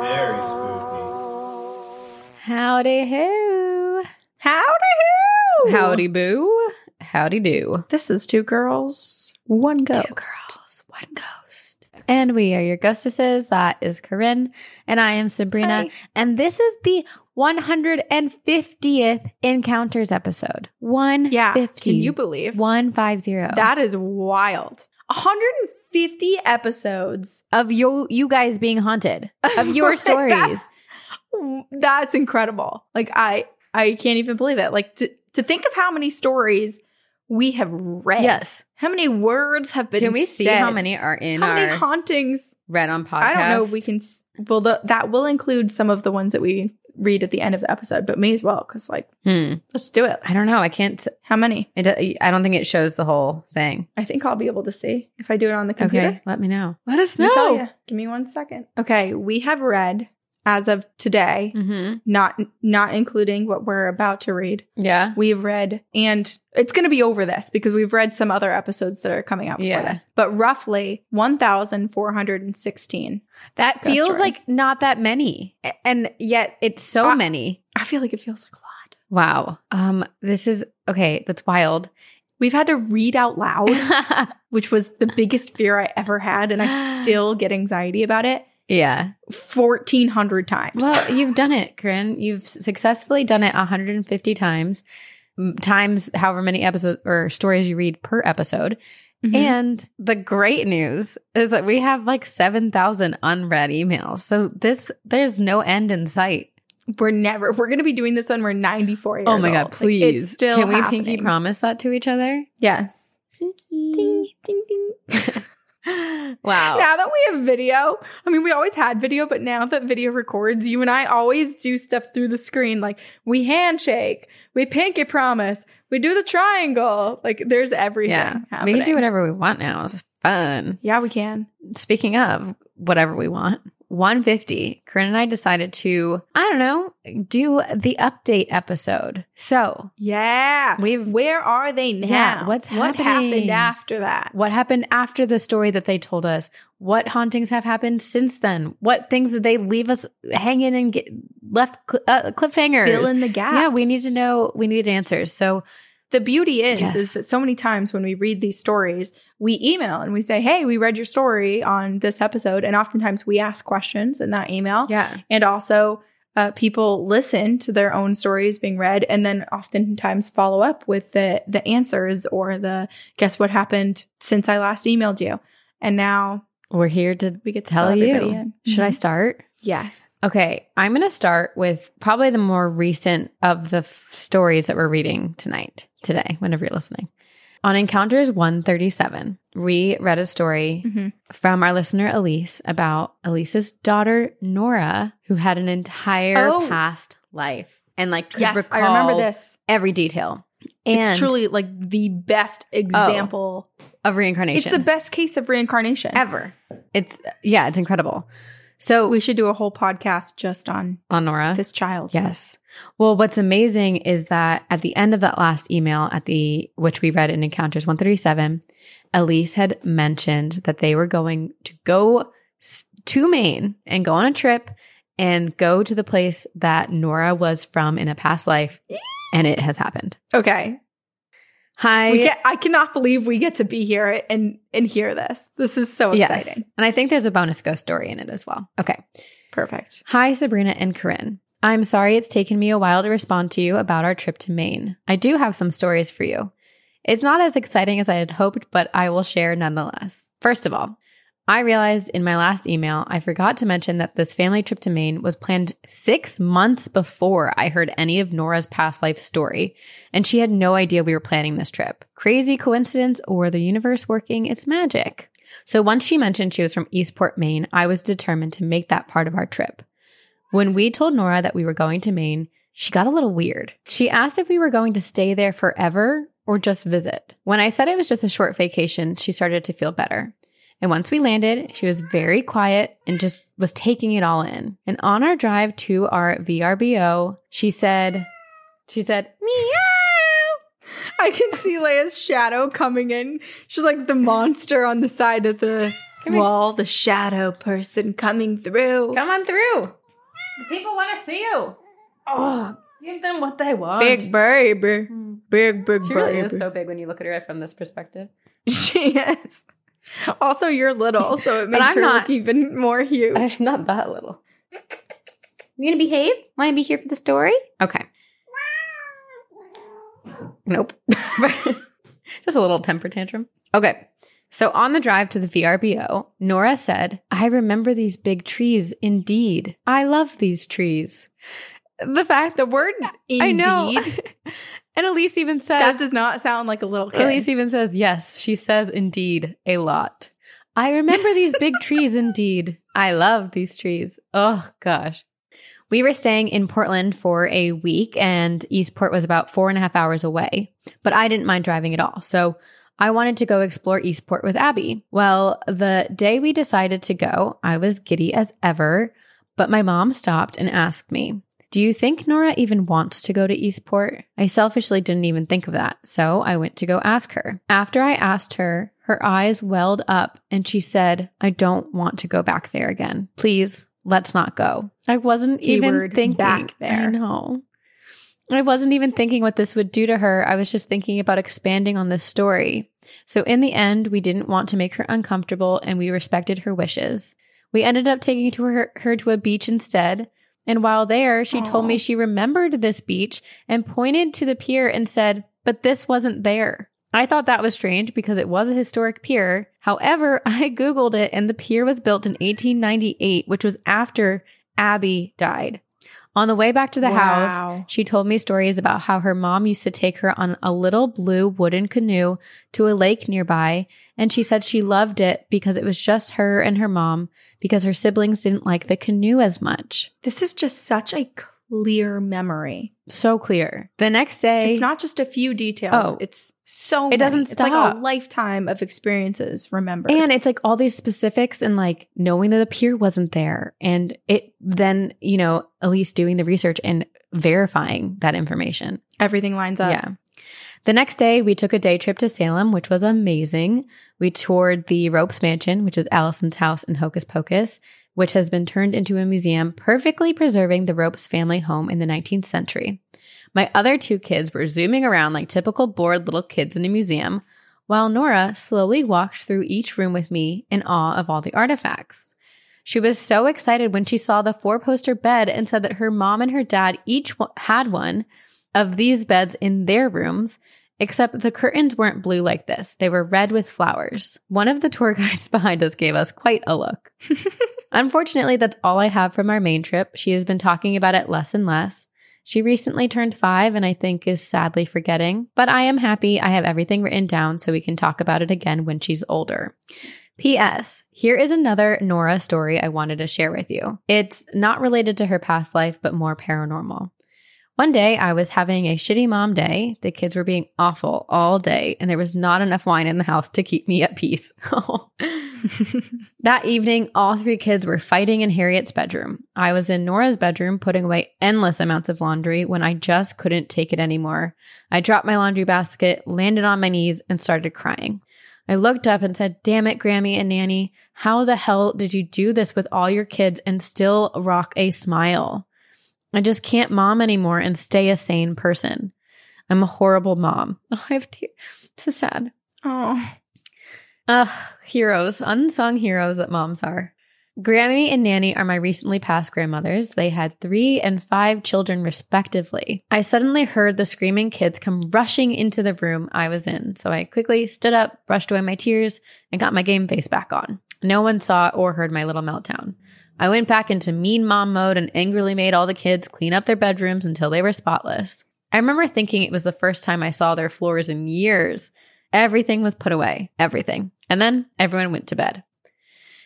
Very spooky. Howdy ho. Howdy ho! Howdy boo. Howdy do. This is two girls, one ghost. Two girls, one ghost. And we are your ghostesses. That is Corinne. And I am Sabrina. Hi. And this is the 150th Encounters episode. 150. Yeah, can you believe 150. that is wild? 150 episodes. of you, you guys being haunted, of your stories. That's, that's incredible. Like I, I can't even believe it. Like to to think of how many stories we have read. Yes. How many words have been? Can we see how many are in How many our hauntings? read on podcast? I don't know. if We can. Well, the, that will include some of the ones that we read at the end of the episode, but me as well. Because like, Hmm. let's do it. I don't know. I can't. How many? It, I don't think it shows the whole thing. I think I'll be able to see if I do it on the computer. Okay, let me know. Let us Let me tell know. Give me one second. Okay, we have read as of today, Mm-hmm. not not including what we're about to read. Yeah. We've read, and it's going to be over this because we've read some other episodes that are coming out before Yeah. this. But roughly one thousand four hundred and sixteen. That feels stories. like not that many. And yet it's so Uh, many. I feel like it feels like a lot. Wow. Um, this is okay, that's wild. We've had to read out loud, which was the biggest fear I ever had, and I still get anxiety about it. Yeah. Fourteen hundred times. Well, you've done it, Corinne. You've successfully done it 150 times, times however many episodes or stories you read per episode. Mhm. And the great news is that we have like 7,000 unread emails. So this, there's no end in sight. we're never. We're going to be doing this when we're ninety four years Oh my old. God, Like, please. it's still Can we happening. pinky promise that to each other? Yes. Pinky. Ding, ding, ding. wow. Now that we have video, I mean, we always had video, but now that video records, you and I always do stuff through the screen. Like we handshake, we pinky promise, we do the triangle. Like there's everything. yeah. We can do whatever we want now. It's fun. Yeah, we can. Speaking of whatever we want, 150, Corinne and I decided to, I don't know, do the update episode. So, Yeah. We've- Where are they now? Yeah, what's what happening? happened after that? what happened after the story that they told us? What hauntings have happened since then? What things did they leave us hanging and get left cl- uh, cliffhangers? Fill in the gaps. yeah, we need to know. We need answers. So, the beauty is Yes. is that so many times when we read these stories we email and we say hey we read your story on this episode and oftentimes we ask questions in that email yeah, and also uh, people listen to their own stories being read and then oftentimes follow up with the the answers or the guess what happened since i last emailed you and now we're here to we get to tell fill you. in. Should I Mhm. start? yes Okay, I'm going to start with probably the more recent of the f- stories that we're reading tonight, today, whenever you're listening. On Encounters 137, we read a story Mhm. from our listener Elise about Elise's daughter Nora, who had an entire Oh. past life and like could yes recall i remember this every detail. And it's truly like the best example of reincarnation. it's the best case of reincarnation ever. It's yeah, it's incredible. So We should do a whole podcast just on on Nora, this child. Yes. Well, what's amazing is that at the end of that last email, at the which we read in Encounters 137, Elise had mentioned that they were going to go to Maine and go on a trip and go to the place that Nora was from in a past life. And it has happened. Okay. Hi. We get, I cannot believe we get to be here and and hear this. This is so yes. exciting. And I think there's a bonus ghost story in it as well. Okay. Perfect. Hi, Sabrina and Corinne. I'm sorry it's taken me a while to respond to you about our trip to Maine. I do have some stories for you. It's not as exciting as I had hoped, but I will share nonetheless. First of all, I realized in my last email, I forgot to mention that this family trip to Maine was planned six months before I heard any of Nora's past life story, and she had no idea we were planning this trip. Crazy coincidence or the universe working its magic. So once she mentioned she was from Eastport, Maine, I was determined to make that part of our trip. When we told Nora that we were going to Maine, she got a little weird. She asked if we were going to stay there forever or just visit. When I said it was just a short vacation, she started to feel better. And once we landed, she was very quiet and just was taking it all in. And on our drive to our VRBO, she said, she said, meow. I can see Leia's shadow coming in. She's like the monster on the side of the wall, the shadow person coming through. Come on through. The people want to see you. Oh, give them what they want. Big baby. Hmm. Big, big She really baby. is so big when you look at her from this perspective. she is. Also, you're little, so it makes I'm her not- look even more huge. I'm not that little. You gonna behave? Want to be here for the story? Okay. Nope. Just a little temper tantrum. Okay. So on the drive to the VRBO, Nora said, I remember these big trees indeed. I love these trees. The fact The word indeed, I know. and Elise even says, that does not sound like a little kid. Elise even says, yes, she says indeed a lot. I remember these big trees indeed. I love these trees. Oh gosh. We were staying in Portland for a week and Eastport was about four and a half hours away, but I didn't mind driving at all. So I wanted to go explore Eastport with Abby. Well, the day we decided to go, I was giddy as ever, but my mom stopped and asked me, do you think Nora even wants to go to Eastport? I selfishly didn't even think of that, so I went to go ask her. After I asked her, her eyes welled up and she said, I don't want to go back there again. Please, let's not go. I wasn't even thinking. back there. I know. I wasn't even thinking what this would do to her. I was just thinking about expanding on this story. So in the end, we didn't want to make her uncomfortable and we respected her wishes. We ended up taking to her, her to a beach instead. And while there, she told me she remembered this beach and pointed to the pier and said, but this wasn't there. I thought that was strange because it was a historic pier. However, I Googled it and the pier was built in 1898, which was after Abby died. On the way back to the Wow. house, she told me stories about how her mom used to take her on a little blue wooden canoe to a lake nearby. And she said she loved it because it was just her and her mom because her siblings didn't like the canoe as much. This is just such a clear memory. So clear. The next day, It's not just a few details. Oh. it's so It doesn't many. It's like a lifetime of experiences. Remember, And it's like all these specifics and like knowing that the pier wasn't there. And it then, you know, at least doing the research and verifying that information. everything lines up. Yeah. The next day, we took a day trip to Salem, which was amazing. We toured the Ropes Mansion, which is Allison's house in Hocus Pocus, which has been turned into a museum, perfectly preserving the Ropes family home in the 19th century. My other two kids were zooming around like typical bored little kids in a museum, while Nora slowly walked through each room with me in awe of all the artifacts. She was so excited when she saw the four poster bed and said that her mom and her dad each had one of these beds in their rooms, except the curtains weren't blue like this. They were red with flowers. One of the tour guides behind us gave us quite a look. Unfortunately, that's all I have from our Maine trip. She has been talking about it less and less. She recently turned five and I think is sadly forgetting, but I am happy I have everything written down so we can talk about it again when she's older. P.S. Here is another Nora story I wanted to share with you. It's not related to her past life, but more paranormal. One day I was having a shitty mom day. The kids were being awful all day, and there was not enough wine in the house to keep me at peace. Oh. That evening, all three kids were fighting in Harriet's bedroom. I was in Nora's bedroom putting away endless amounts of laundry when I just couldn't take it anymore. I dropped my laundry basket, landed on my knees, and started crying. I looked up and said, Damn it, Grammy and Nanny, how the hell did you do this with all your kids and still rock a smile? I just can't mom anymore and stay a sane person. I'm a horrible mom. Oh, I have tears. So sad. Oh. Ugh, heroes, unsung heroes that moms are. Grammy and Nanny are my recently passed grandmothers. They had three and five children, respectively. I suddenly heard the screaming kids come rushing into the room I was in. So I quickly stood up, brushed away my tears, and got my game face back on. No one saw or heard my little meltdown. I went back into mean mom mode and angrily made all the kids clean up their bedrooms until they were spotless. I remember thinking it was the first time I saw their floors in years. Everything was put away. Everything. And then everyone went to bed.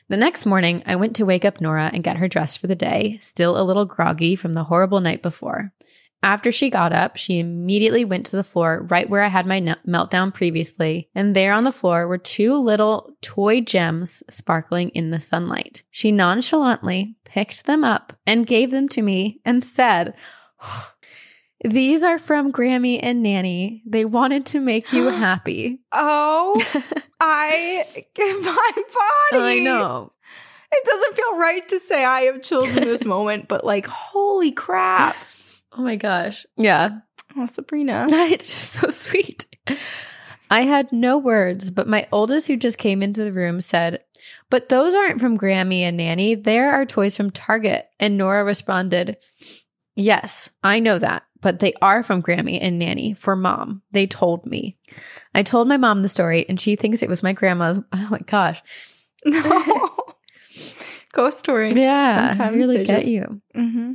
The next morning, I went to wake up Nora and get her dressed for the day, still a little groggy from the horrible night before. After she got up, she immediately went to the floor right where I had my n- meltdown previously, and there on the floor were two little toy gems sparkling in the sunlight. She nonchalantly picked them up and gave them to me and said, These are from Grammy and Nanny. They wanted to make you happy. Oh, I my body. I know. It doesn't feel right to say I have in this moment, but like, holy crap. Oh my gosh. Yeah. Oh, Sabrina. It's just so sweet. I had no words, but my oldest, who just came into the room, said, But those aren't from Grammy and Nanny. They're our toys from Target. And Nora responded, Yes, I know that, but they are from Grammy and Nanny for mom. They told me. I told my mom the story, and she thinks it was my grandma's. Oh my gosh. No. Ghost story. Yeah, I Sometimes really they get just- you. Mm-hmm.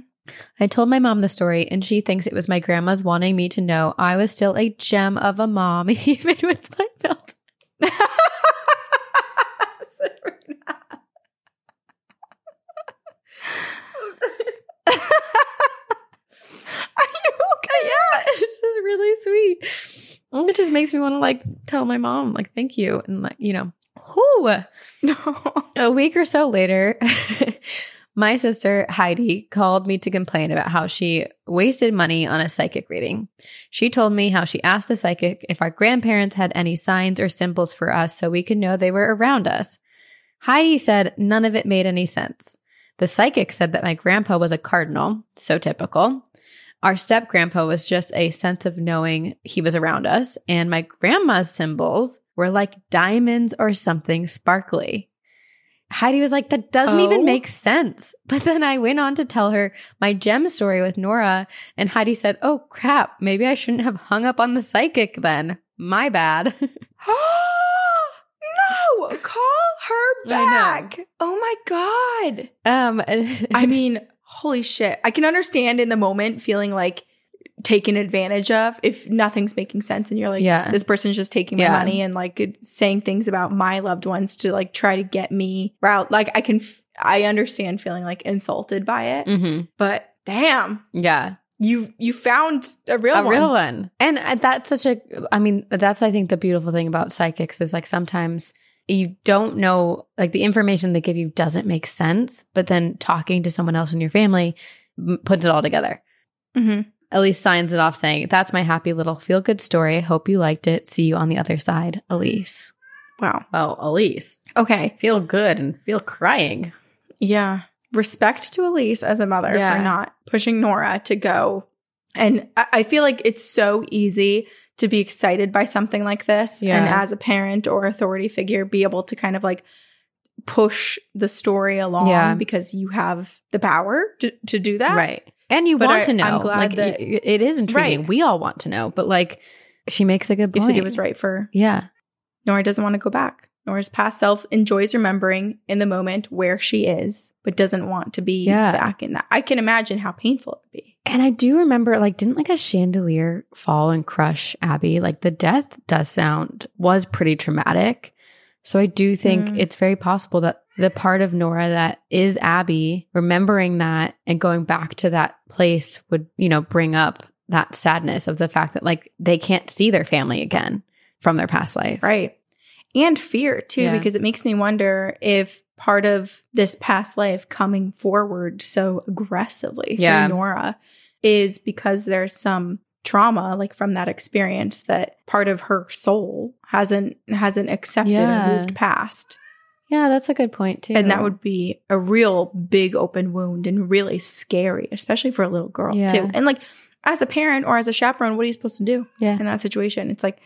I told my mom the story, and she thinks it was my grandma's wanting me to know I was still a gem of a mom, even with my belt. Are you okay? yeah, it's just really sweet. It just makes me want to like tell my mom, like, thank you. And like, you know, whoo. A week or so later, my sister Heidi called me to complain about how she wasted money on a psychic reading. She told me how she asked the psychic if our grandparents had any signs or symbols for us so we could know they were around us. Heidi said none of it made any sense. The psychic said that my grandpa was a cardinal, so typical. Our step grandpa was just a sense of knowing he was around us, and my grandma's symbols were like diamonds or something sparkly. Heidi was like, that doesn't Oh. even make sense. But then I went on to tell her my gem story with Nora, and Heidi said, Oh crap, maybe I shouldn't have hung up on the psychic then. My bad. no. Call her back. Oh my God. um, I mean, holy shit. I can understand in the moment feeling like taken advantage of if nothing's making sense and you're like, Yeah. this person's just taking my Yeah. money and like saying things about my loved ones to like try to get me route. Like I can, f- I understand feeling like insulted by it, Mhm. but damn, yeah. you you found a real a one. real one. And uh, that's such a, I mean, that's, I think, the beautiful thing about psychics is like sometimes you don't know, like the information they give you doesn't make sense, but then talking to someone else in your family m- puts it all together. Mhm. Elise signs it off saying, That's my happy little feel good story. Hope you liked it. See you on the other side, Elise. Wow. Oh, Elise. Okay. Feel good and feel crying. Yeah. Respect to Elise as a mother Yeah. for not pushing Nora to go. And I, I feel like it's so easy to be excited by something like this. Yeah. And as a parent or authority figure, be able to kind of like push the story along Yeah. because you have the power to, to do that. Right. And you But want I- to know. I'm glad like, that- y- it is intriguing. Right. We all want to know, but like she makes a good point. it was right for Yeah. Nora doesn't want to go back. Nora's past self enjoys remembering in the moment where she is, but doesn't want to be Yeah. back in that. I can imagine how painful it would be. And I do remember, like, didn't like a chandelier fall and crush Abby? Like, the death does sound was pretty traumatic. So I do think Mm. it's very possible that the part of Nora that is Abby, remembering that and going back to that place would, you know, bring up that sadness of the fact that like they can't see their family again from their past life. Right. And fear too, Yeah. because it makes me wonder if part of this past life coming forward so aggressively Yeah. for Nora is because there's some trauma like from that experience that part of her soul hasn't hasn't accepted Yeah. or moved past Yeah, that's a good point too. and that would be a real big open wound and really scary especially for a little girl Yeah. too and like as a parent or as a chaperone what are you supposed to do Yeah. in that situation it's like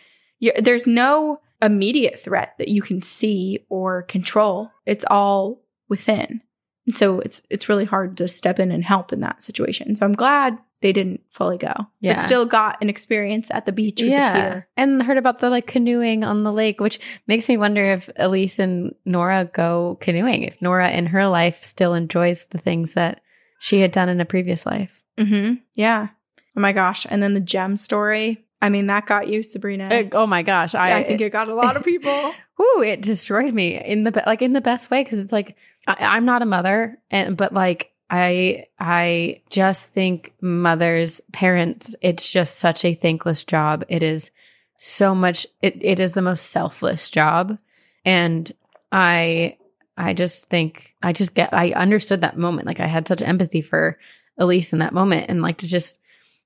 there's no immediate threat that you can see or control it's all within and so it's it's really hard to step in and help in that situation so i'm glad they didn't fully go Yeah. but still got an experience at the beach with the yeah. pier And heard about the like canoeing on the lake, which makes me wonder if Elise and Nora go canoeing, if Nora in her life still enjoys the things that she had done in a previous life. mm-hmm. yeah oh my gosh and then the gem story i mean that got you sabrina oh my gosh. I, think it got a lot of people Ooh, it destroyed me in the like in the best way because it's like I, I'm not a mother, and but like I I just think mothers, parents, it's just such a thankless job. It is so much. It it is the most selfless job, and I I just think I just get I understood that moment. Like I had such empathy for Elise in that moment, and like to just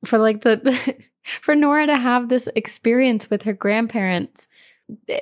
for like the for Nora to have this experience with her grandparents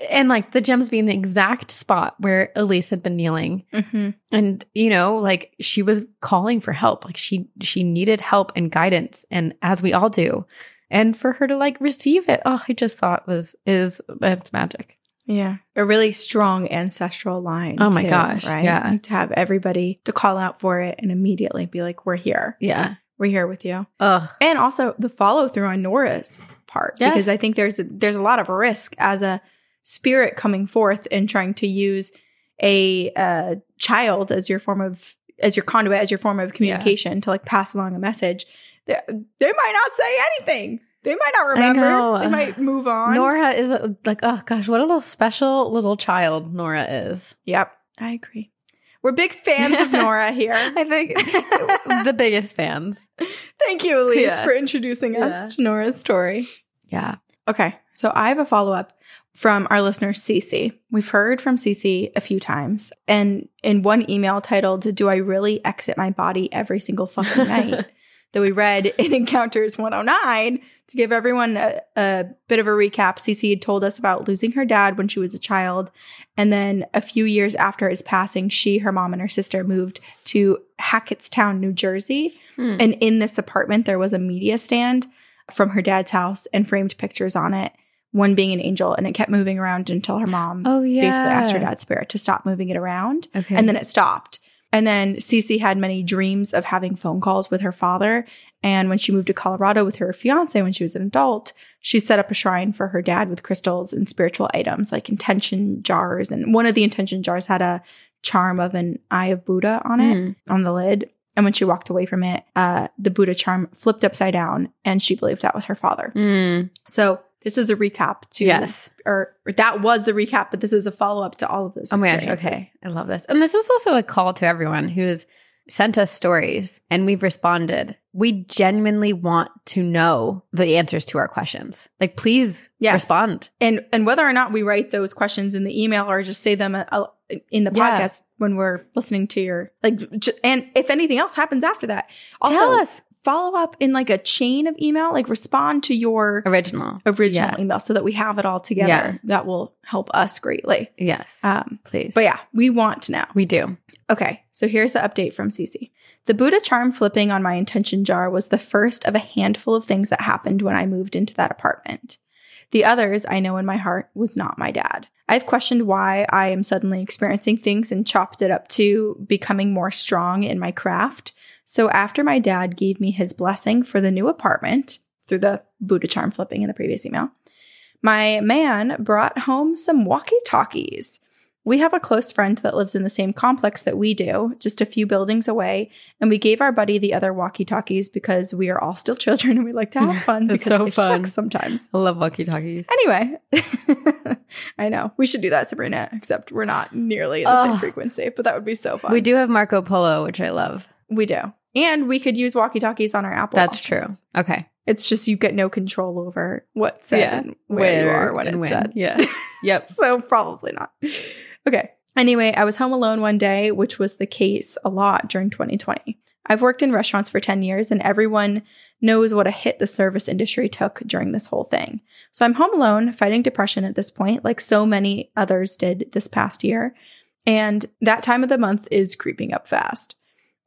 and like the gems being the exact spot where Elise had been kneeling mm-hmm. and you know like she was calling for help like she she needed help and guidance and as we all do and for her to like receive it oh I just thought was is that's magic Yeah. A really strong ancestral line. Oh my too, gosh, Right. yeah. Like to have everybody to call out for it and immediately be like, we're here. yeah We're here with you. ugh And also the follow through on Nora's part. Yes. Because I think there's a, there's a lot of risk as a spirit coming forth and trying to use a uh, child as your form of as your conduit, as your form of communication to like pass along a message. They, they might not say anything. They might not remember. They might move on. Nora is a, like oh gosh what a little special little child Nora is Yep, I agree. We're big fans of Nora here. I think the biggest fans Thank you, Elise, Yeah. for introducing Yeah. us to Nora's story. yeah Okay, so I have a follow up from our listener, Cece. We've heard from Cece a few times, and in one email titled, Do I Really Exit My Body Every Single Fucking Night? that we read in Encounters 109. To give everyone a, a bit of a recap, Cece had told us about losing her dad when she was a child. And then a few years after his passing, she, her mom, and her sister moved to Hackettstown, New Jersey. Hmm. And in this apartment, there was a media stand from her dad's house and framed pictures on it, one being an angel. And it kept moving around until her mom oh yeah basically asked her dad's spirit to stop moving it around. okay And then it stopped. And then Cece had many dreams of having phone calls with her father. And when she moved to Colorado with her fiance when she was an adult, she set up a shrine for her dad with crystals and spiritual items like intention jars. And one of the intention jars had a charm of an eye of Buddha on it Mm. on the lid. And when she walked away from it, uh, the Buddha charm flipped upside down and she believed that was her father. Mm. So this is a recap to, Yes. or, or that was the recap, but this is a follow up to all of those. Oh my gosh. Okay. I love this. And this is also a call to everyone who's sent us stories and we've responded. We genuinely want to know the answers to our questions. Like, please Yes. respond. and and whether or not we write those questions in the email or just say them uh, uh, in the Yeah. podcast when we're listening to your like j- and if anything else happens after that also Tell us. Follow up in like a chain of email like respond to your Original. original Yeah. email so that we have it all together Yeah. that will help us greatly Yes. um please. but yeah we want to know we do. Okay, so here's the update from Cece. The Buddha charm flipping on my intention jar was the first of a handful of things that happened when I moved into that apartment. The others, I know in my heart, was not my dad. I've questioned why I am suddenly experiencing things and chopped it up to becoming more strong in my craft. So after my dad gave me his blessing for the new apartment through the Buddha charm flipping in the previous email, my man brought home some walkie talkies. We have a close friend that lives in the same complex that we do, just a few buildings away, and we gave our buddy the other walkie-talkies because we are all still children and we like to have fun because so life fun. sucks sometimes. I love walkie talkies. Anyway, I know we should do that, Sabrina. Except we're not nearly in the same frequency, but that would be so fun. We do have Marco Polo, which I love. We do, and we could use walkie-talkies on our Apple. That's Watches. true. Okay. It's just you get no control over what's said Yeah. and where, you are when and it's said. Yeah. yep. so probably not. Okay. Anyway, I was home alone one day, which was the case a lot during 2020. I've worked in restaurants for 10 years and everyone knows what a hit the service industry took during this whole thing. So I'm home alone fighting depression at this point, like so many others did this past year. And that time of the month is creeping up fast.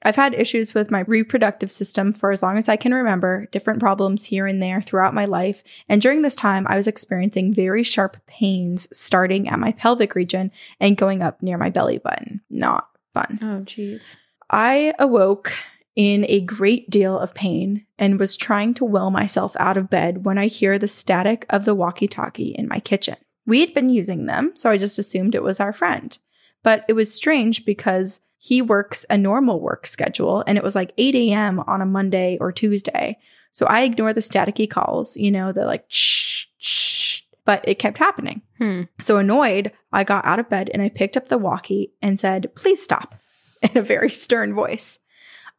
I've had issues with my reproductive system for as long as I can remember, different problems here and there throughout my life. And during this time, I was experiencing very sharp pains starting at my pelvic region and going up near my belly button. Not fun. Oh, jeez. I awoke in a great deal of pain and was trying to will myself out of bed when I hear the static of the walkie talkie in my kitchen. We had been using them, so I just assumed it was our friend. But it was strange because he works a normal work schedule and it was like 8 a.m. on a Monday or Tuesday. So I ignore the staticky calls, you know, the like shh, shh, but it kept happening. Hmm. So annoyed, I got out of bed and I picked up the walkie and said, please stop in a very stern voice.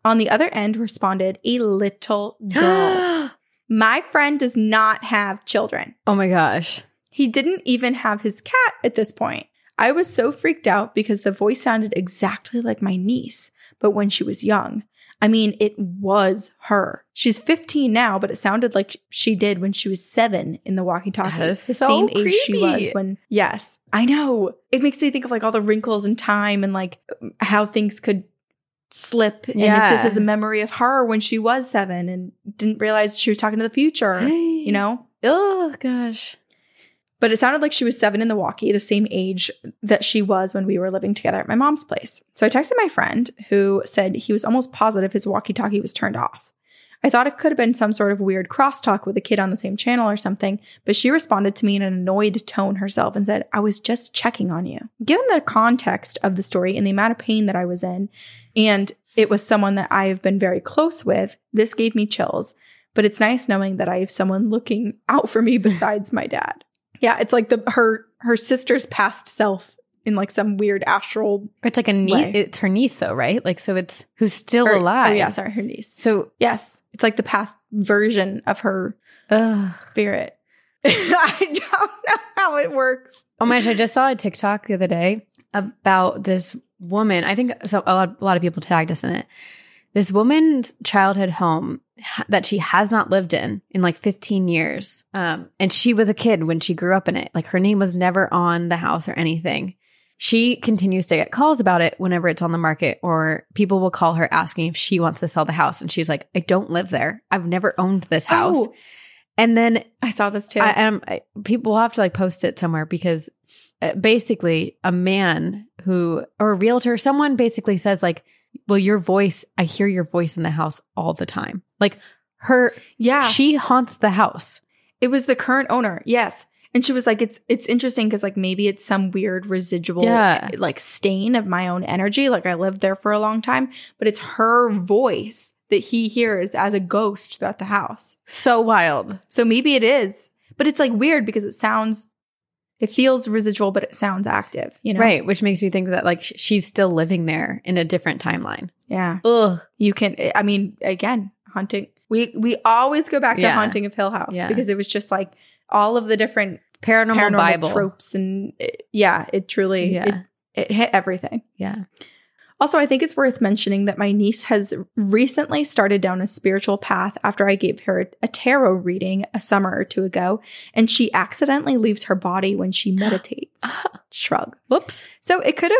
On the other end responded a little girl. My friend does not have children. oh my gosh. He didn't even have his cat at this point. I was so freaked out because the voice sounded exactly like my niece, but when she was young. I mean, it was her. She's 15 now, but it sounded like she did when she was seven in the walkie talkie. That is the so same age she was when, yes, I know. It makes me think of like all the wrinkles in time and like how things could slip. And if Yeah. this is a memory of her when she was seven and didn't realize she was talking to the future, you know? Oh gosh. But it sounded like she was seven in the walkie, the same age that she was when we were living together at my mom's place. So I texted my friend who said he was almost positive his walkie talkie was turned off. I thought it could have been some sort of weird crosstalk with a kid on the same channel or something, but she responded to me in an annoyed tone herself and said, I was just checking on you. Given the context of the story and the amount of pain that I was in, and it was someone that I have been very close with, this gave me chills. But it's nice knowing that I have someone looking out for me besides my dad. Yeah, it's like the her her sister's past self in like some weird astral It's like a niece. Way. It's her niece, though, right? Like, so it's who's still or- alive. Oh yeah, sorry, her niece. So, Yes, it's like the past version of her ugh. spirit. I don't know how it works. Oh my gosh, I just saw a TikTok the other day about this woman. I think so a lot, a lot of people tagged us in it. This woman's childhood home ha- that she has not lived in in like 15 years. Um, and she was a kid when she grew up in it. Like her name was never on the house or anything. She continues to get calls about it whenever it's on the market, or people will call her asking if she wants to sell the house. And she's like, I don't live there. I've never owned this house. Oh, And then I saw this too. I, and I, people will have to like post it somewhere because uh, basically a man who or a realtor, someone basically says like, "Well, your voice, I hear your voice in the house all the time." Like her, yeah, she haunts the house. it was the current owner. Yes. And she was like, it's it's interesting because like maybe it's some weird residual Yeah. like stain of my own energy. Like I lived there for a long time, but it's her voice that he hears as a ghost throughout the house. So wild. So maybe it is, but it's like weird because it sounds, it feels residual, but it sounds active. You know, Right, which makes me think that like sh- she's still living there in a different timeline. Yeah, Ugh. you can. I mean, again, hunting. We we always go back to Yeah. haunting of Hill House Yeah. because it was just like all of the different Paranormal, paranormal Bible. tropes and it- yeah, it truly Yeah. it, it hit everything. Yeah. Also, I think it's worth mentioning that my niece has recently started down a spiritual path after I gave her a tarot reading a summer or two ago, and she accidentally leaves her body when she meditates. Shrug. Whoops. So it could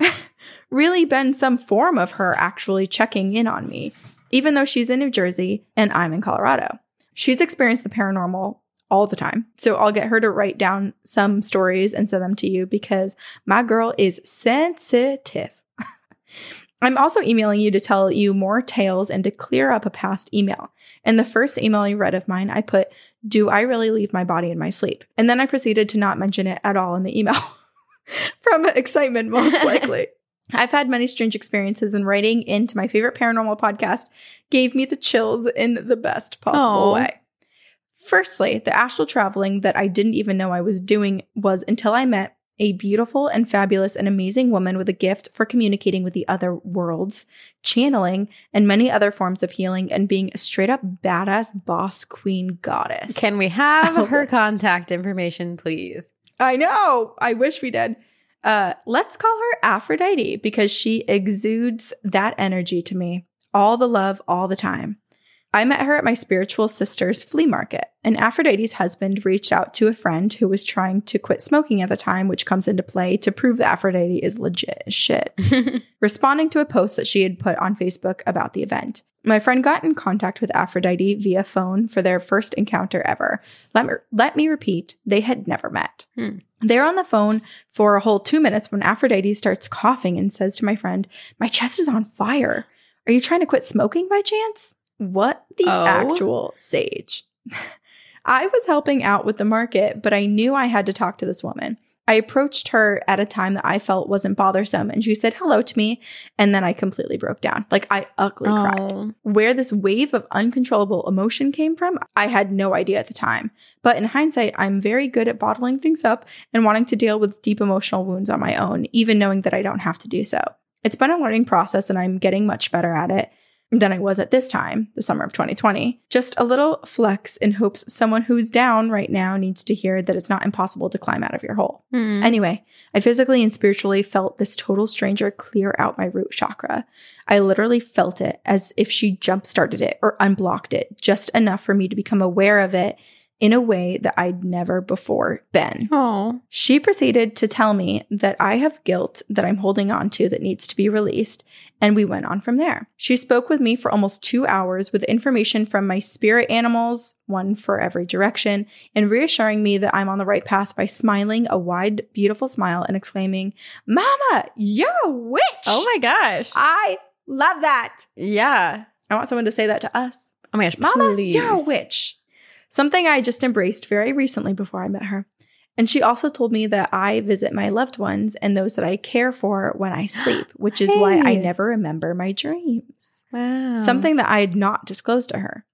have really been some form of her actually checking in on me, even though she's in New Jersey and I'm in Colorado. She's experienced the paranormal all the time. So I'll get her to write down some stories and send them to you because my girl is sensitive. I'm also emailing you to tell you more tales and to clear up a past email. In the first email you read of mine, I put, Do I really leave my body in my sleep? And then I proceeded to not mention it at all in the email. From excitement, most likely. I've had many strange experiences, and writing into my favorite paranormal podcast gave me the chills in the best possible Aw. way. Firstly, the astral traveling that I didn't even know I was doing was until I met a beautiful and fabulous and amazing woman with a gift for communicating with the other worlds, channeling, and many other forms of healing, and being a straight up badass boss queen goddess. Can we have Oh, her contact information, please? I know. I wish we did. Uh, let's call her Aphrodite because she exudes that energy to me all the love, all the time. I met her at my spiritual sister's flea market. And Aphrodite's husband reached out to a friend who was trying to quit smoking at the time, which comes into play to prove that Aphrodite is legit shit, responding to a post that she had put on Facebook about the event. My friend got in contact with Aphrodite via phone for their first encounter ever. Let me, let me repeat, they had never met. Hmm. They're on the phone for a whole two minutes when Aphrodite starts coughing and says to my friend, My chest is on fire. Are you trying to quit smoking by chance? What the Oh. actual sage? I was helping out with the market, but I knew I had to talk to this woman. I approached her at a time that I felt wasn't bothersome, and she said hello to me. And then I completely broke down. Like I ugly oh. cried. Oh. Where this wave of uncontrollable emotion came from, I had no idea at the time. But in hindsight, I'm very good at bottling things up and wanting to deal with deep emotional wounds on my own, even knowing that I don't have to do so. It's been a learning process and I'm getting much better at it than I was at this time, the summer of 2020. Just a little flex in hopes someone who's down right now needs to hear that it's not impossible to climb out of your hole. Hmm. Anyway, I physically and spiritually felt this total stranger clear out my root chakra. I literally felt it as if she jump started it or unblocked it, just enough for me to become aware of it in a way that I'd never before been. Oh. She proceeded to tell me that I have guilt that I'm holding on to that needs to be released, and we went on from there. She spoke with me for almost two hours with information from my spirit animals, one for every direction, and reassuring me that I'm on the right path by smiling a wide, beautiful smile and exclaiming, Mama, you're a witch! Oh my gosh. I love that. yeah. I want someone to say that to us. Oh my gosh. Mama, please. you're a witch. Something I just embraced very recently before I met her. And she also told me that I visit my loved ones and those that I care for when I sleep, which is why I never remember my dreams. Wow. Something that I had not disclosed to her.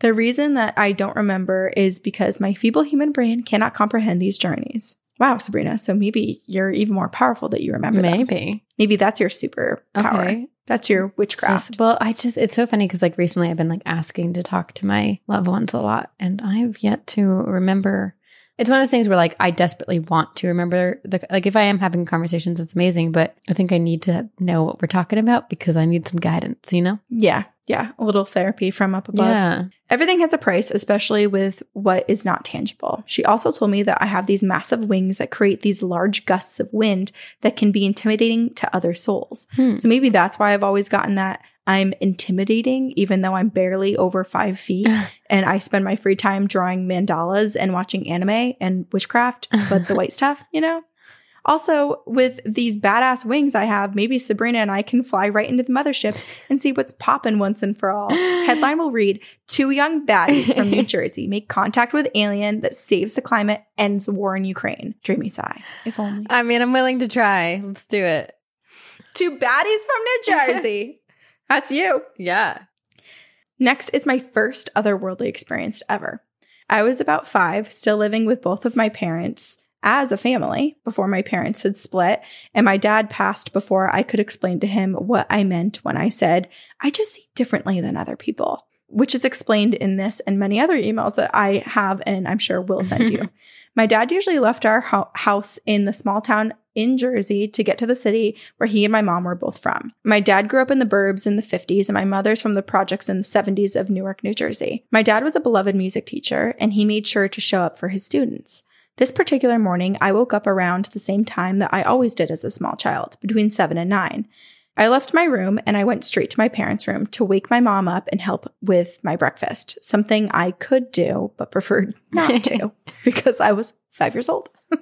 The reason that I don't remember is because my feeble human brain cannot comprehend these journeys. Wow, Sabrina. So maybe you're even more powerful that you remember them. Maybe. Maybe that's your superpower. Okay. That's your witchcraft. Well, I just, it's so funny because like recently I've been like asking to talk to my loved ones a lot and I've yet to remember. It's one of those things where like I desperately want to remember the, like if I am having conversations, it's amazing, but I think I need to know what we're talking about because I need some guidance, you know? Yeah. Yeah. A little therapy from up above. Yeah. Everything has a price, especially with what is not tangible. She also told me that I have these massive wings that create these large gusts of wind that can be intimidating to other souls. Hmm. So maybe that's why I've always gotten that I'm intimidating, even though I'm barely over five feet and I spend my free time drawing mandalas and watching anime and witchcraft, but the white stuff, you know? Also, with these badass wings I have, maybe Sabrina and I can fly right into the mothership and see what's poppin' once and for all. Headline will read Two young baddies from New Jersey make contact with alien that saves the climate, ends war in Ukraine. Dreamy sigh. If only. I mean, I'm willing to try. Let's do it. Two baddies from New Jersey. That's you. Yeah. Next is my first otherworldly experience ever. I was about five, still living with both of my parents as a family before my parents had split, and my dad passed before I could explain to him what I meant when I said, I just see differently than other people, which is explained in this and many other emails that I have and I'm sure will send you. my dad usually left our ho- house in the small town in Jersey to get to the city where he and my mom were both from. My dad grew up in the burbs in the 50s, and my mother's from the projects in the 70s of Newark, New Jersey. My dad was a beloved music teacher, and he made sure to show up for his students. This particular morning, I woke up around the same time that I always did as a small child, between 7 and 9. I left my room and I went straight to my parents' room to wake my mom up and help with my breakfast, something I could do but preferred not to because I was five years old.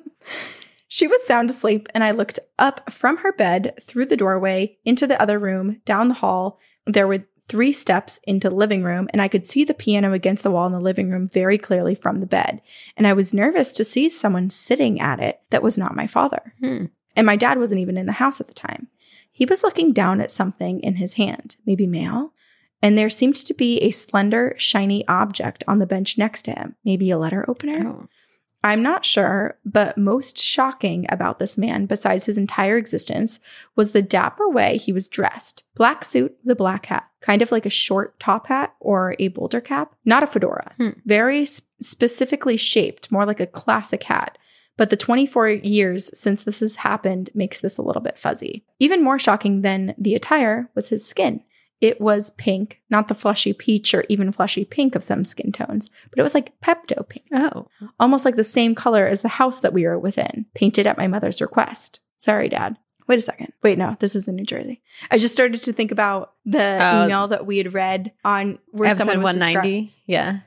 she was sound asleep, and I looked up from her bed through the doorway into the other room, down the hall. There were three steps into the living room, and I could see the piano against the wall in the living room very clearly from the bed. And I was nervous to see someone sitting at it that was not my father. Hmm. And my dad wasn't even in the house at the time. He was looking down at something in his hand, maybe mail. And there seemed to be a slender, shiny object on the bench next to him, maybe a letter opener. Oh. I'm not sure, but most shocking about this man, besides his entire existence, was the dapper way he was dressed. Black suit with a black hat, kind of like a short top hat or a boulder cap, not a fedora. Hmm. Very s- specifically shaped, more like a classic hat. But the 24 years since this has happened makes this a little bit fuzzy. Even more shocking than the attire was his skin. it was pink, not the fleshy peach or even fleshy pink of some skin tones, but it was like Pepto pink, Oh. almost like the same color as the house that we were within, painted at my mother's request. Sorry, Dad. Wait a second. Wait, no, this is in New Jersey. I just started to think about the Oh. email that we had read on where Episode someone was 190. Yeah.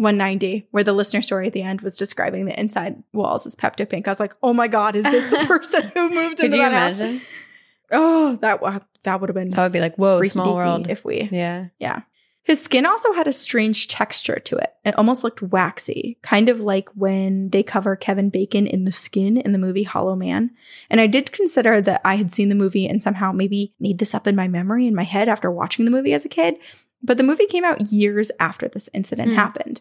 190, where the listener story at the end was describing the inside walls as Pepto Pink. I was like, oh my God, is this the person who moved Could into you that house? imagine? Oh, that, that would have been That would be like, whoa, small world. if we yeah. yeah. His skin also had a strange texture to it. It almost looked waxy, kind of like when they cover Kevin Bacon in the skin in the movie Hollow Man. And I did consider that I had seen the movie and somehow maybe made this up in my memory in my head after watching the movie as a kid. But the movie came out years after this incident Hmm. happened.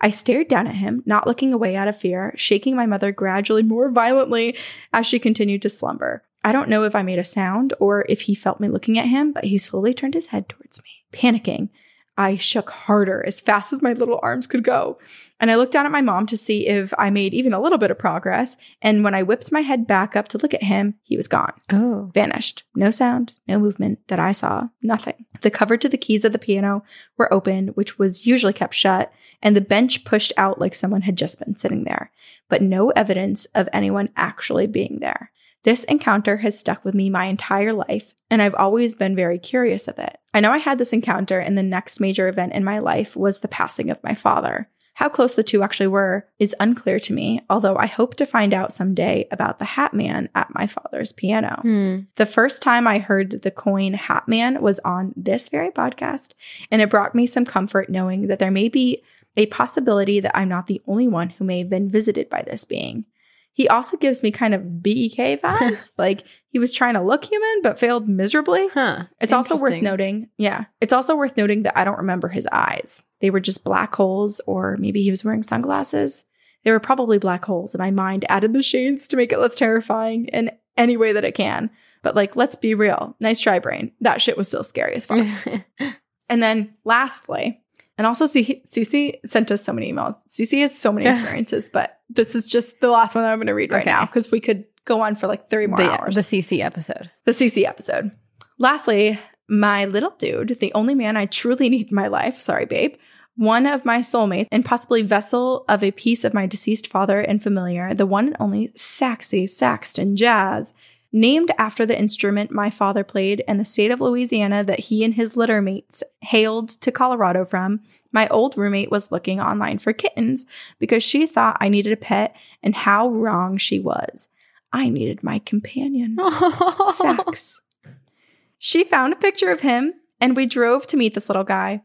I stared down at him, not looking away out of fear, shaking my mother gradually more violently as she continued to slumber. I don't know if I made a sound or if he felt me looking at him, but he slowly turned his head towards me. Panicking, I shook harder as fast as my little arms could go. And I looked down at my mom to see if I made even a little bit of progress. And when I whipped my head back up to look at him, he was gone Oh. vanished. No sound, no movement that I saw, nothing. The cover to the keys of the piano were open, which was usually kept shut, and the bench pushed out like someone had just been sitting there, but no evidence of anyone actually being there. This encounter has stuck with me my entire life, and I've always been very curious of it. I know I had this encounter, and the next major event in my life was the passing of my father. How close the two actually were is unclear to me, although I hope to find out someday about the Hat Man at my father's piano. Hmm. The first time I heard the coin Hat Man was on this very podcast, and it brought me some comfort knowing that there may be a possibility that I'm not the only one who may have been visited by this being. He also gives me kind of BEK vibes, like he was trying to look human but failed miserably. Huh. It's also worth noting, yeah, it's also worth noting that I don't remember his eyes. They were just black holes, or maybe he was wearing sunglasses. They were probably black holes, and my mind added the shades to make it less terrifying in any way that it can. But like, let's be real. Nice try, brain. That shit was still scary as fuck. and then lastly, and also C- Cece sent us so many emails. Cece has so many experiences, but this is just the last one that I'm going to read right Okay. now because we could go on for like three more the, hours the CC episode. the CC episode. Lastly, my little dude, the only man I truly need in my life, sorry, babe, one of my soulmates, and possibly vessel of a piece of my deceased father and familiar, the one and only Saxy Saxton Jazz, named after the instrument my father played and the state of Louisiana that he and his litter mates hailed to Colorado from. My old roommate was looking online for kittens because she thought I needed a pet, and how wrong she was. I needed my companion. Sax. She found a picture of him and we drove to meet this little guy.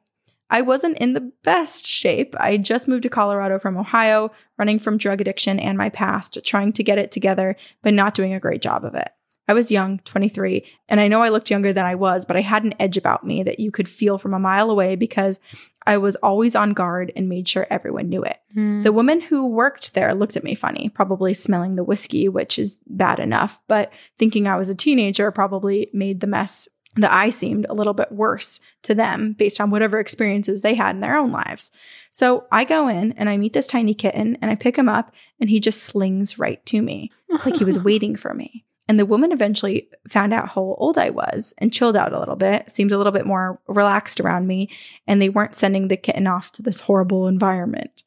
I wasn't in the best shape. I just moved to Colorado from Ohio, running from drug addiction and my past, trying to get it together, but not doing a great job of it. I was young, 23, and I know I looked younger than I was, but I had an edge about me that you could feel from a mile away because I was always on guard and made sure everyone knew it. Hmm. The woman who worked there looked at me funny, probably smelling the whiskey, which is bad enough, but thinking I was a teenager probably made the mess that I seemed a little bit worse to them based on whatever experiences they had in their own lives. So I go in and I meet this tiny kitten and I pick him up and he just slings right to me like he was waiting for me. And the woman eventually found out how old I was and chilled out a little bit, seemed a little bit more relaxed around me, and they weren't sending the kitten off to this horrible environment.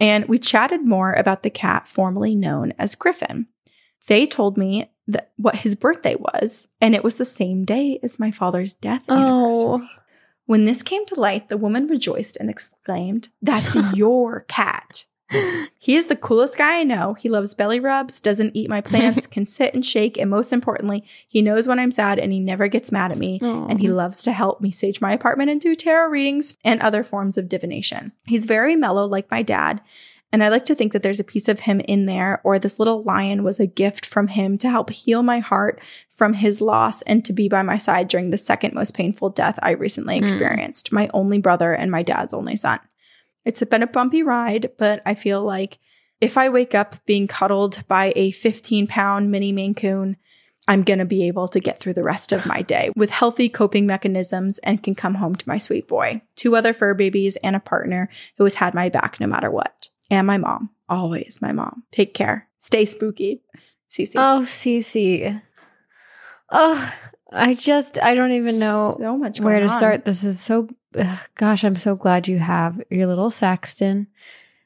And we chatted more about the cat formerly known as Griffin. They told me that what his birthday was, and it was the same day as my father's death oh. anniversary. Oh. When this came to light, the woman rejoiced and exclaimed, That's your cat. He is the coolest guy I know. He loves belly rubs, doesn't eat my plants, can sit and shake, and most importantly, he knows when I'm sad and he never gets mad at me. And he loves to help me sage my apartment and do tarot readings and other forms of divination. He's very mellow, like my dad. And I like to think that there's a piece of him in there, or this little lion was a gift from him to help heal my heart from his loss and to be by my side during the second most painful death I recently Mm. experienced my only brother and my dad's only son. It's been a bumpy ride, but I feel like if I wake up being cuddled by a 15 pound mini Maine Coon, I'm going to be able to get through the rest of my day with healthy coping mechanisms and can come home to my sweet boy, two other fur babies, and a partner who has had my back no matter what. And my mom, always my mom. Take care. Stay spooky. Cece. Oh, Cece. Oh, I just, I don't even know so much where to on. start. This is so, ugh, gosh, I'm so glad you have your little Saxton,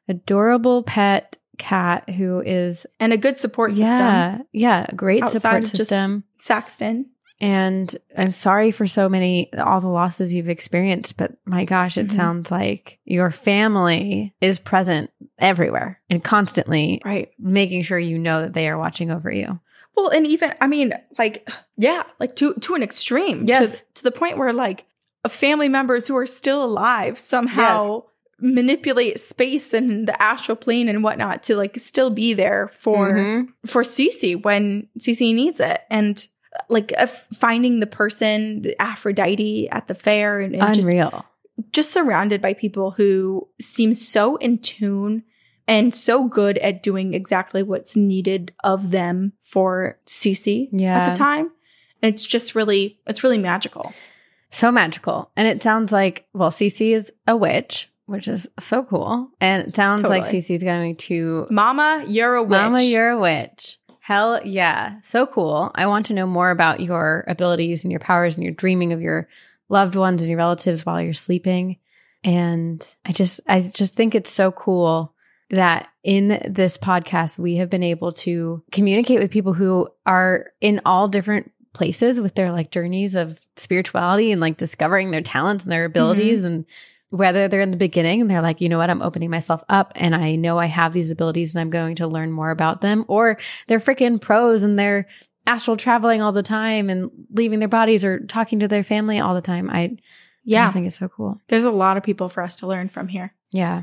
adorable pet cat who is, and a good support system. yeah, yeah, great Outside support system. Saxton. And I'm sorry for so many, all the losses you've experienced, but my gosh, it Mhm. sounds like your family is present everywhere and constantly Right. making sure you know that they are watching over you. Well, and even I mean, like, yeah, like to to an extreme. Yes. To, to the point where like family members who are still alive somehow manipulate space and the astral plane and whatnot to like still be there for Mhm. for Cece when Cece needs it. And like uh, finding the person, Aphrodite at the fair and, and just Unreal. just surrounded by people who seem so in tune and so good at doing exactly what's needed of them for Cece Yeah. at the time. It's just really, it's really magical. So magical. And it sounds like, well, Cece is a witch, which is so cool. And it sounds like Totally. Cece's going to Mama, you're a witch. Mama, you're a witch. Hell yeah. So cool. I want to know more about your abilities and your powers and your dreaming of your loved ones and your relatives while you're sleeping. And I just I just think it's so cool that in this podcast we have been able to communicate with people who are in all different places with their like journeys of spirituality and like discovering their talents and their abilities mm-hmm. and whether they're in the beginning and they're like, you know what, I'm opening myself up and I know I have these abilities and I'm going to learn more about them, or they're freaking pros and they're astral traveling all the time and leaving their bodies or talking to their family all the time. I, I yeah. just think it's so cool. There's a lot of people for us to learn from here. Yeah.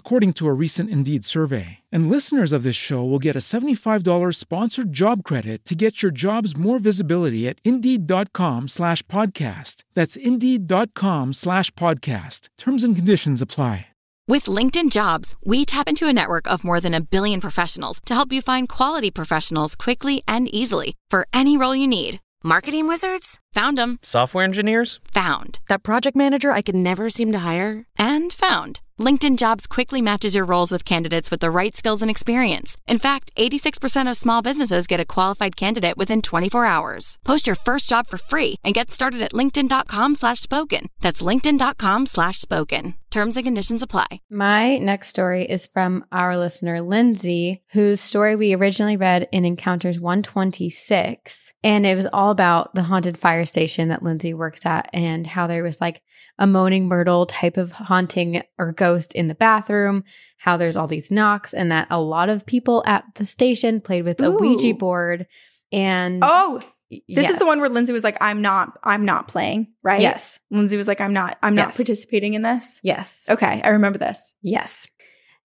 according to a recent Indeed survey. And listeners of this show will get a $75 sponsored job credit to get your jobs more visibility at Indeed.com slash podcast. That's Indeed.com slash podcast. Terms and conditions apply. With LinkedIn Jobs, we tap into a network of more than a billion professionals to help you find quality professionals quickly and easily for any role you need. Marketing wizards? Found them. Software engineers? Found. That project manager I could never seem to hire? And found. LinkedIn Jobs quickly matches your roles with candidates with the right skills and experience. In fact, 86% of small businesses get a qualified candidate within 24 hours. Post your first job for free and get started at linkedin.com slash spoken. That's linkedin.com slash spoken. Terms and conditions apply. My next story is from our listener, Lindsay, whose story we originally read in Encounters 126. And it was all about the haunted fire station that Lindsay works at and how there was like a moaning myrtle type of haunting or ghost in the bathroom, how there's all these knocks, and that a lot of people at the station played with a Ouija board. And Oh, this yes. is the one where Lindsay was like, I'm not, I'm not playing, right? Yes. Lindsay was like, I'm not, I'm not participating in this. Yes. Okay. I remember this. Yes.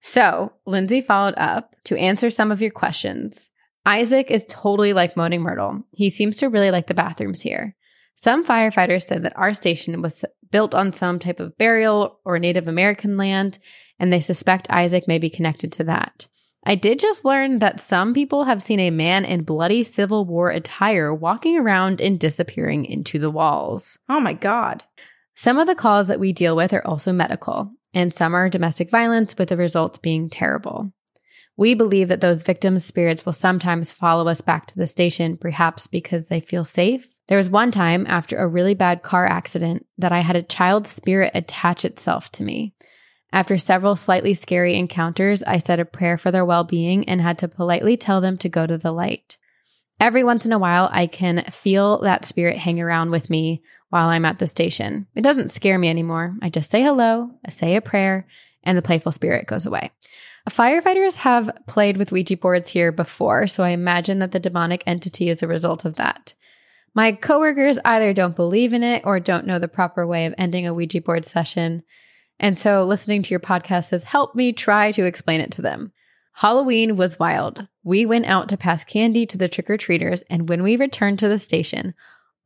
So Lindsay followed up to answer some of your questions. Isaac is totally like Moaning Myrtle. He seems to really like the bathrooms here. Some firefighters said that our station was built on some type of burial or Native American land, and they suspect Isaac may be connected to that. I did just learn that some people have seen a man in bloody Civil War attire walking around and disappearing into the walls. Oh my God. Some of the calls that we deal with are also medical, and some are domestic violence, with the results being terrible. We believe that those victims' spirits will sometimes follow us back to the station, perhaps because they feel safe. There was one time after a really bad car accident that I had a child's spirit attach itself to me. After several slightly scary encounters, I said a prayer for their well being and had to politely tell them to go to the light. Every once in a while, I can feel that spirit hang around with me while I'm at the station. It doesn't scare me anymore. I just say hello, I say a prayer, and the playful spirit goes away. Firefighters have played with Ouija boards here before, so I imagine that the demonic entity is a result of that. My coworkers either don't believe in it or don't know the proper way of ending a Ouija board session. And so listening to your podcast has helped me try to explain it to them. Halloween was wild. We went out to pass candy to the trick or treaters, and when we returned to the station,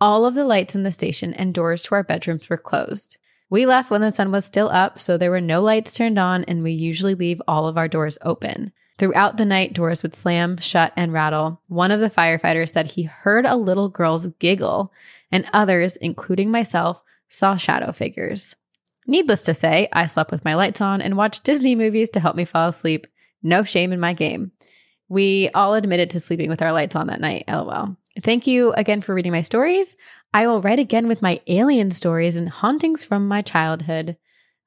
all of the lights in the station and doors to our bedrooms were closed. We left when the sun was still up, so there were no lights turned on, and we usually leave all of our doors open. Throughout the night, doors would slam, shut, and rattle. One of the firefighters said he heard a little girl's giggle, and others, including myself, saw shadow figures. Needless to say, I slept with my lights on and watched Disney movies to help me fall asleep. No shame in my game. We all admitted to sleeping with our lights on that night, lol. Thank you again for reading my stories. I will write again with my alien stories and hauntings from my childhood.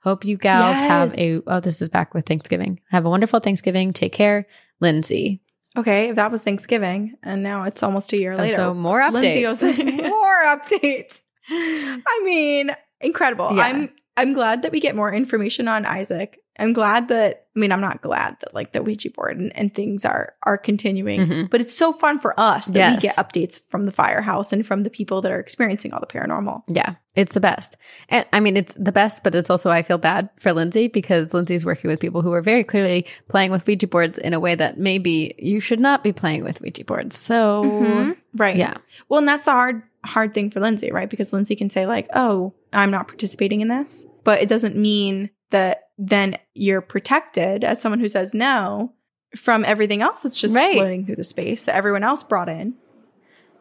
Hope you gals Yes. have a, oh, this is back with Thanksgiving. Have a wonderful Thanksgiving. Take care. Lindsay. Okay, that was Thanksgiving, and now it's almost a year Oh, later. so more updates. Lindsay more updates. I mean, incredible. Yeah. I'm I'm glad that we get more information on Isaac. I'm glad that I mean I'm not glad that like the Ouija board and, and things are are continuing, Mhm. but it's so fun for us that Yes. we get updates from the firehouse and from the people that are experiencing all the paranormal. Yeah, it's the best. And I mean, it's the best, but it's also, I feel bad for Lindsay because Lindsay's working with people who are very clearly playing with Ouija boards in a way that maybe you should not be playing with Ouija boards. So, Mhm. Right. yeah. Well, and that's the hard hard thing for Lindsay, right? Because Lindsay can say like, "Oh, I'm not participating in this," but it doesn't mean that then you're protected as someone who says no from everything else that's just Right. floating through the space that everyone else brought in.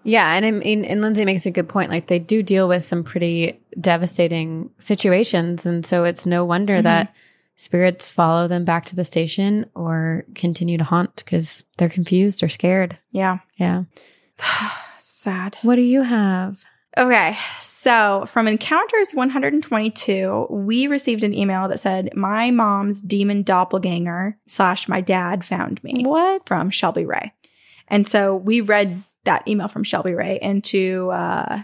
Yeah. And I mean, and Lindsay makes a good point. Like, they do deal with some pretty devastating situations. And so it's no wonder Mhm. that spirits follow them back to the station or continue to haunt because they're confused or scared. Yeah. Yeah. Sad. What do you have? Okay, so from Encounters 122, we received an email that said, "My mom's demon doppelganger slash my dad found me." What? from Shelby Ray. And so we read that email from Shelby Ray and to uh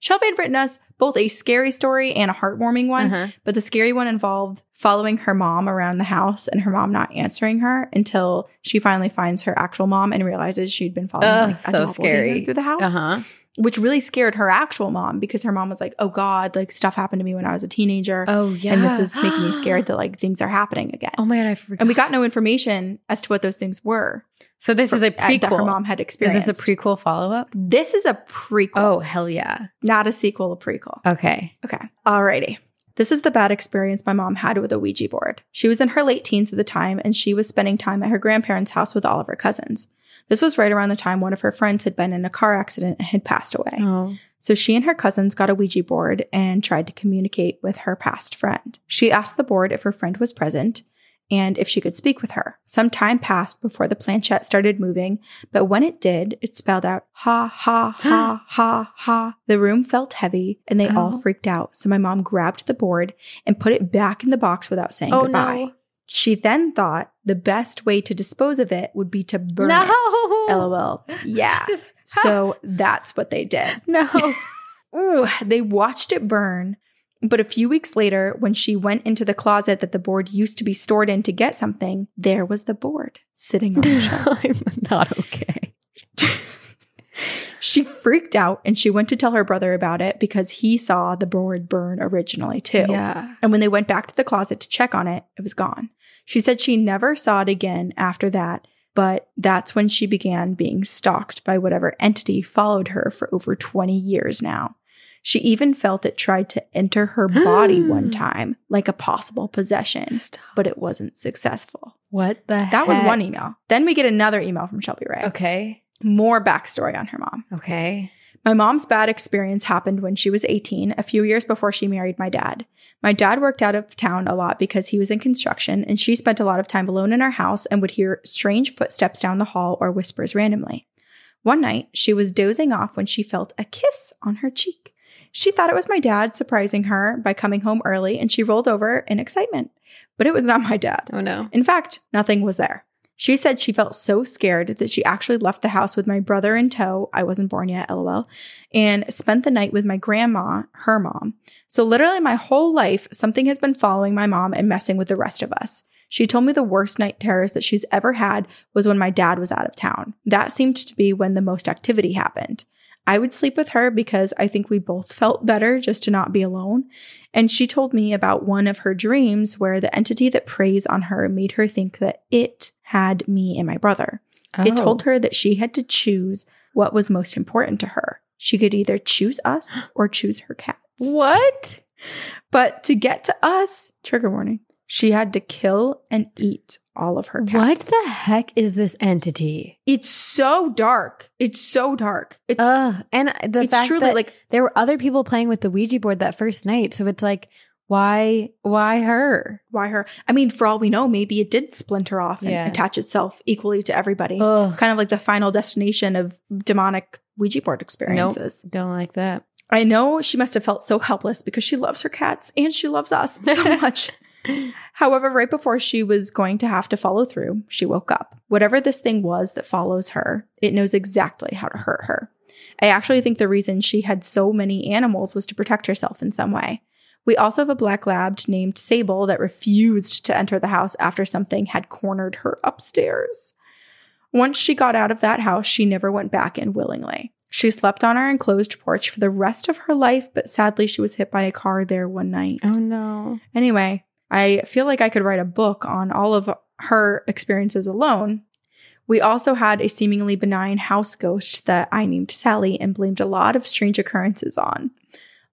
Shelby had written us both a scary story and a heartwarming one, Uh-huh. but the scary one involved following her mom around the house and her mom not answering her until she finally finds her actual mom and realizes she'd been following Ugh, like, a so doppelganger scary. through the house, Uh huh. Which really scared her actual mom because her mom was like, "Oh God, like stuff happened to me when I was a teenager, Oh, yeah. and this is making me scared that like things are happening again." Oh my god, I forgot. And we got no information as to what those things were so this is a prequel. Uh, that her mom had Is experienced. this a prequel follow up? This is a prequel. Oh hell yeah. Not a sequel, a prequel. Okay. Okay. Alrighty. This is the bad experience my mom had with a Ouija board. She was in her late teens at the time, and she was spending time at her grandparents' house with all of her cousins. This was right around the time one of her friends had been in a car accident and had passed away. Oh. So she and her cousins got a Ouija board and tried to communicate with her past friend. She asked the board if her friend was present and if she could speak with her. Some time passed before the planchette started moving, but when it did, it spelled out ha ha ha ha ha. The room felt heavy and they all Oh. freaked out. So my mom grabbed the board and put it back in the box without saying Oh goodbye. no. She then thought the best way to dispose of it would be to burn No. it. LOL. Yeah. So that's what they did. No. Ooh, they watched it burn. But a few weeks later, when she went into the closet that the board used to be stored in to get something, there was the board sitting on the shelf. I'm not okay. she freaked out and she went to tell her brother about it because he saw the board burn originally too. Yeah. And when they went back to the closet to check on it, it was gone. She said she never saw it again after that, but that's when she began being stalked by whatever entity followed her for over 20 years now. She even felt it tried to enter her body one time, like a possible possession, Stop. but it wasn't successful. What the That was one email. Then we get another email from Shelby Ray. Okay. More backstory on her mom. Okay. My mom's bad experience happened when she was 18, a few years before she married my dad. My dad worked out of town a lot because he was in construction, and she spent a lot of time alone in our house and would hear strange footsteps down the hall or whispers randomly. One night, she was dozing off when she felt a kiss on her cheek. She thought it was my dad surprising her by coming home early, and she rolled over in excitement. But it was not my dad. Oh no. In fact, nothing was there. She said she felt so scared that she actually left the house with my brother in tow. I wasn't born yet, lol. And spent the night with my grandma, her mom. So literally my whole life, something has been following my mom and messing with the rest of us. She told me the worst night terrors that she's ever had was when my dad was out of town. That seemed to be when the most activity happened. I would sleep with her because I think we both felt better just to not be alone. And she told me about one of her dreams where the entity that preys on her made her think that it had me and my brother. It Oh. told her that she had to choose what was most important to her. She could either choose us or choose her cats. What? But to get to us, trigger warning, she had to kill and eat all of her cats. What the heck is this entity? It's so dark. It's so dark. It's Ugh. And the it's fact truly that like there were other people playing with the Ouija board that first night, so it's like, why, why her? why her? I mean, for all we know, maybe it did splinter off and Yeah. attach itself equally to everybody. Ugh. Kind of like the final destination of demonic Ouija board experiences. Don't like that. I know she must have felt so helpless because she loves her cats and she loves us so much. However, right before she was going to have to follow through, she woke up. Whatever this thing was that follows her, it knows exactly how to hurt her. I actually think the reason she had so many animals was to protect herself in some way. We also have a black lab named Sable that refused to enter the house after something had cornered her upstairs. Once she got out of that house, she never went back in willingly. She slept on our enclosed porch for the rest of her life, but sadly, she was hit by a car there one night. Oh no. Anyway, I feel like I could write a book on all of her experiences alone. We also had a seemingly benign house ghost that I named Sally and blamed a lot of strange occurrences on.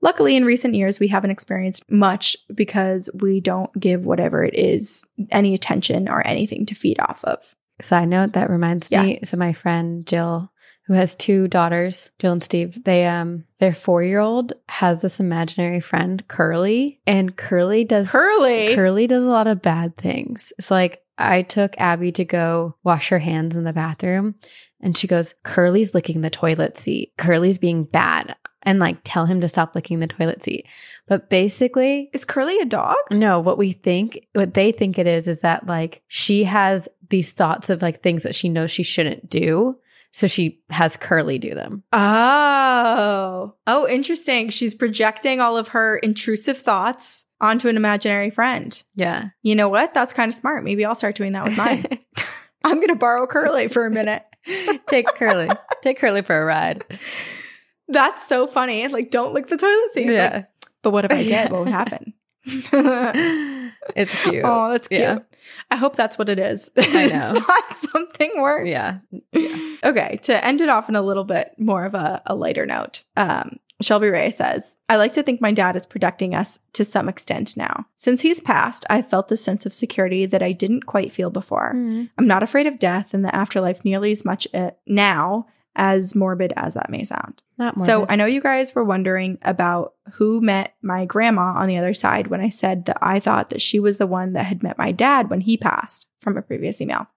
Luckily, in recent years, we haven't experienced much because we don't give whatever it is any attention or anything to feed off of. Side note that reminds Yeah. me. So my friend Jill, who has two daughters, Jill and Steve, they um their four year old has this imaginary friend Curly, and Curly does Curly. Curly does a lot of bad things. It's like I took Abby to go wash her hands in the bathroom, and she goes, "Curly's licking the toilet seat. Curly's being bad." And like tell him to stop licking the toilet seat. But basically, is Curly a dog? no, what we think, what they think it is, is that like she has these thoughts of like things that she knows she shouldn't do. So she has Curly do them. Oh. Oh, interesting. She's projecting all of her intrusive thoughts onto an imaginary friend. Yeah. You know what? That's kind of smart. Maybe I'll start doing that with mine. I'm going to borrow Curly for a minute. Take Curly. Take Curly for a ride. That's so funny. Like, don't lick the toilet seat. Yeah. like, but what if I did? What would happen? it's cute. Oh, that's cute. Yeah. I hope that's what it is. I it's not something worse. Yeah. Okay, to end it off in a little bit more of a, a lighter note, um, Shelby Ray says, I like to think my dad is protecting us to some extent now. Since he's passed, I've felt the sense of security that I didn't quite feel before. Mm. I'm not afraid of death and the afterlife nearly as much uh, now as morbid as that may sound. Not. So I know you guys were wondering about who met my grandma on the other side when I said that I thought that she was the one that had met my dad when he passed from a previous email.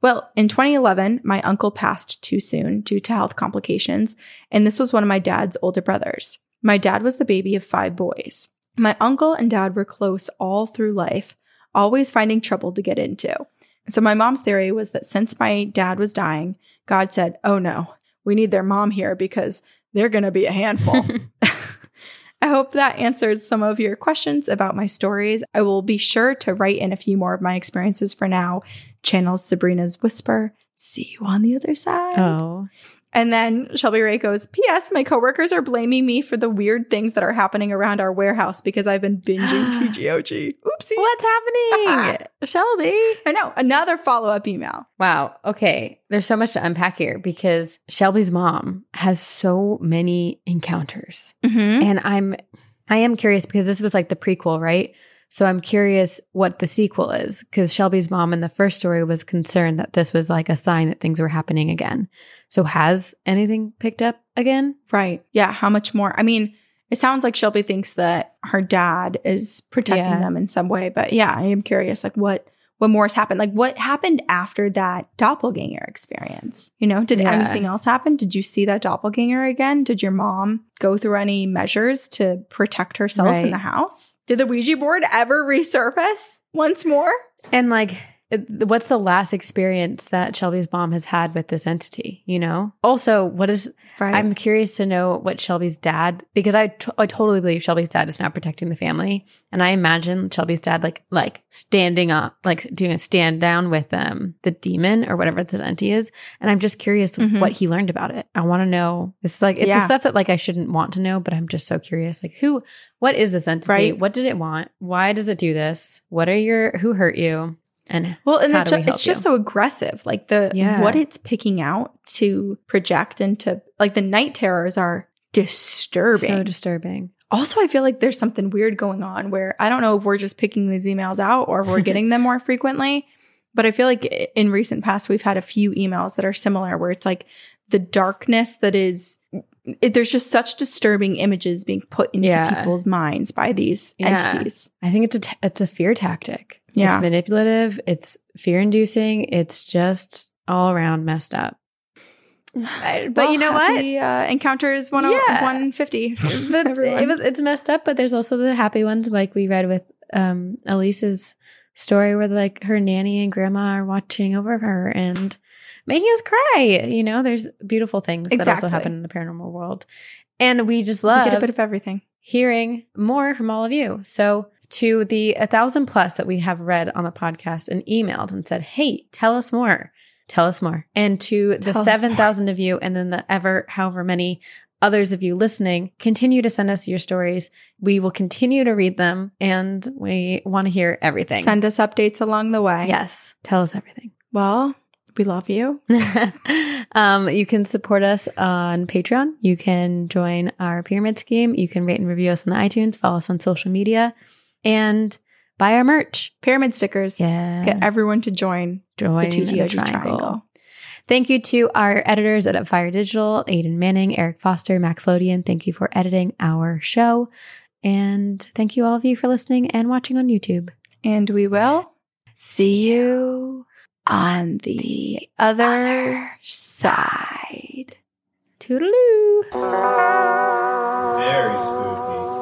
Well, in 2011, my uncle passed too soon due to health complications, and this was one of my dad's older brothers. My dad was the baby of five boys. My uncle and dad were close all through life, always finding trouble to get into. So my mom's theory was that since my dad was dying, God said, "Oh no, we need their mom here because they're going to be a handful." I hope that answered some of your questions about my stories. I will be sure to write in a few more of my experiences for now. Channel Sabrina's Whisper. See you on the other side. Oh. And then Shelby Ray goes, P.S. My coworkers are blaming me for the weird things that are happening around our warehouse because I've been binging TGOG. Oopsie. What's happening? Shelby. I know. Another follow up email. Wow. Okay. There's so much to unpack here because Shelby's mom has so many encounters. Mm-hmm. And I'm I am curious because this was like the prequel, right? So I'm curious what the sequel is because Shelby's mom in the first story was concerned that this was like a sign that things were happening again. So has anything picked up again? Right. Yeah. How much more? I mean, it sounds like Shelby thinks that her dad is protecting Yeah. them in some way, but yeah, I am curious, like what what more has happened? Like what happened after that doppelganger experience? You know, did Yeah. anything else happen? Did you see that doppelganger again? Did your mom go through any measures to protect herself in the house? Did the Ouija board ever resurface once more? And like, what's the last experience that Shelby's mom has had with this entity? You know. Also, what is Right. I'm curious to know what Shelby's dad, because I, t- I totally believe Shelby's dad is now protecting the family. And I imagine Shelby's dad, like, like standing up, like doing a stand down with, um, the demon or whatever this entity is. And I'm just curious Mhm. what he learned about it. I want to know. It's like, it's the stuff that like I shouldn't want to know, but I'm just so curious. Like, who, what is this entity? Right. What did it want? Why does it do this? What are your, who hurt you? And Well, and How it do we it's just so aggressive. Like the Yeah. what it's picking out to project into like the night terrors are disturbing. so disturbing. also, I feel like there's something weird going on where I don't know if we're just picking these emails out or if we're getting them more frequently. But I feel like in recent past we've had a few emails that are similar where it's like the darkness that is it, there's just such disturbing images being put into Yeah. people's minds by these Yeah. entities. I think it's a t- it's a fear tactic. Yeah. It's manipulative. It's fear inducing. It's just all around messed up. But Well, you know what? Uh, encounters one Yeah. 150. But it was, it's messed up. But there's also the happy ones, like we read with um Elise's story, where like her nanny and grandma are watching over her and making us cry. You know, there's beautiful things that also happen in the paranormal world, and we just We love get a bit of everything. hearing more from all of you. So to the a thousand plus that we have read on the podcast and emailed and said, Hey, tell us more. Tell us more. And to the Tell us 7,000 of you and then the ever, however many others of you listening, continue to send us your stories. We will continue to read them and we want to hear everything. Send us updates along the way. yes. Tell us everything. Well, we love you. um, you can support us on Patreon. You can join our pyramid scheme. You can rate and review us on iTunes, follow us on social media, and buy our merch. Pyramid stickers. Yeah. Get everyone to join join the the TGOG triangle. triangle. Thank you to our editors at Fire Digital, Aiden Manning, Eric Foster, Max Lodian. Thank you for editing our show. And thank you all of you for listening and watching on YouTube. And we will see you on the other side. Toodaloo. Very spooky.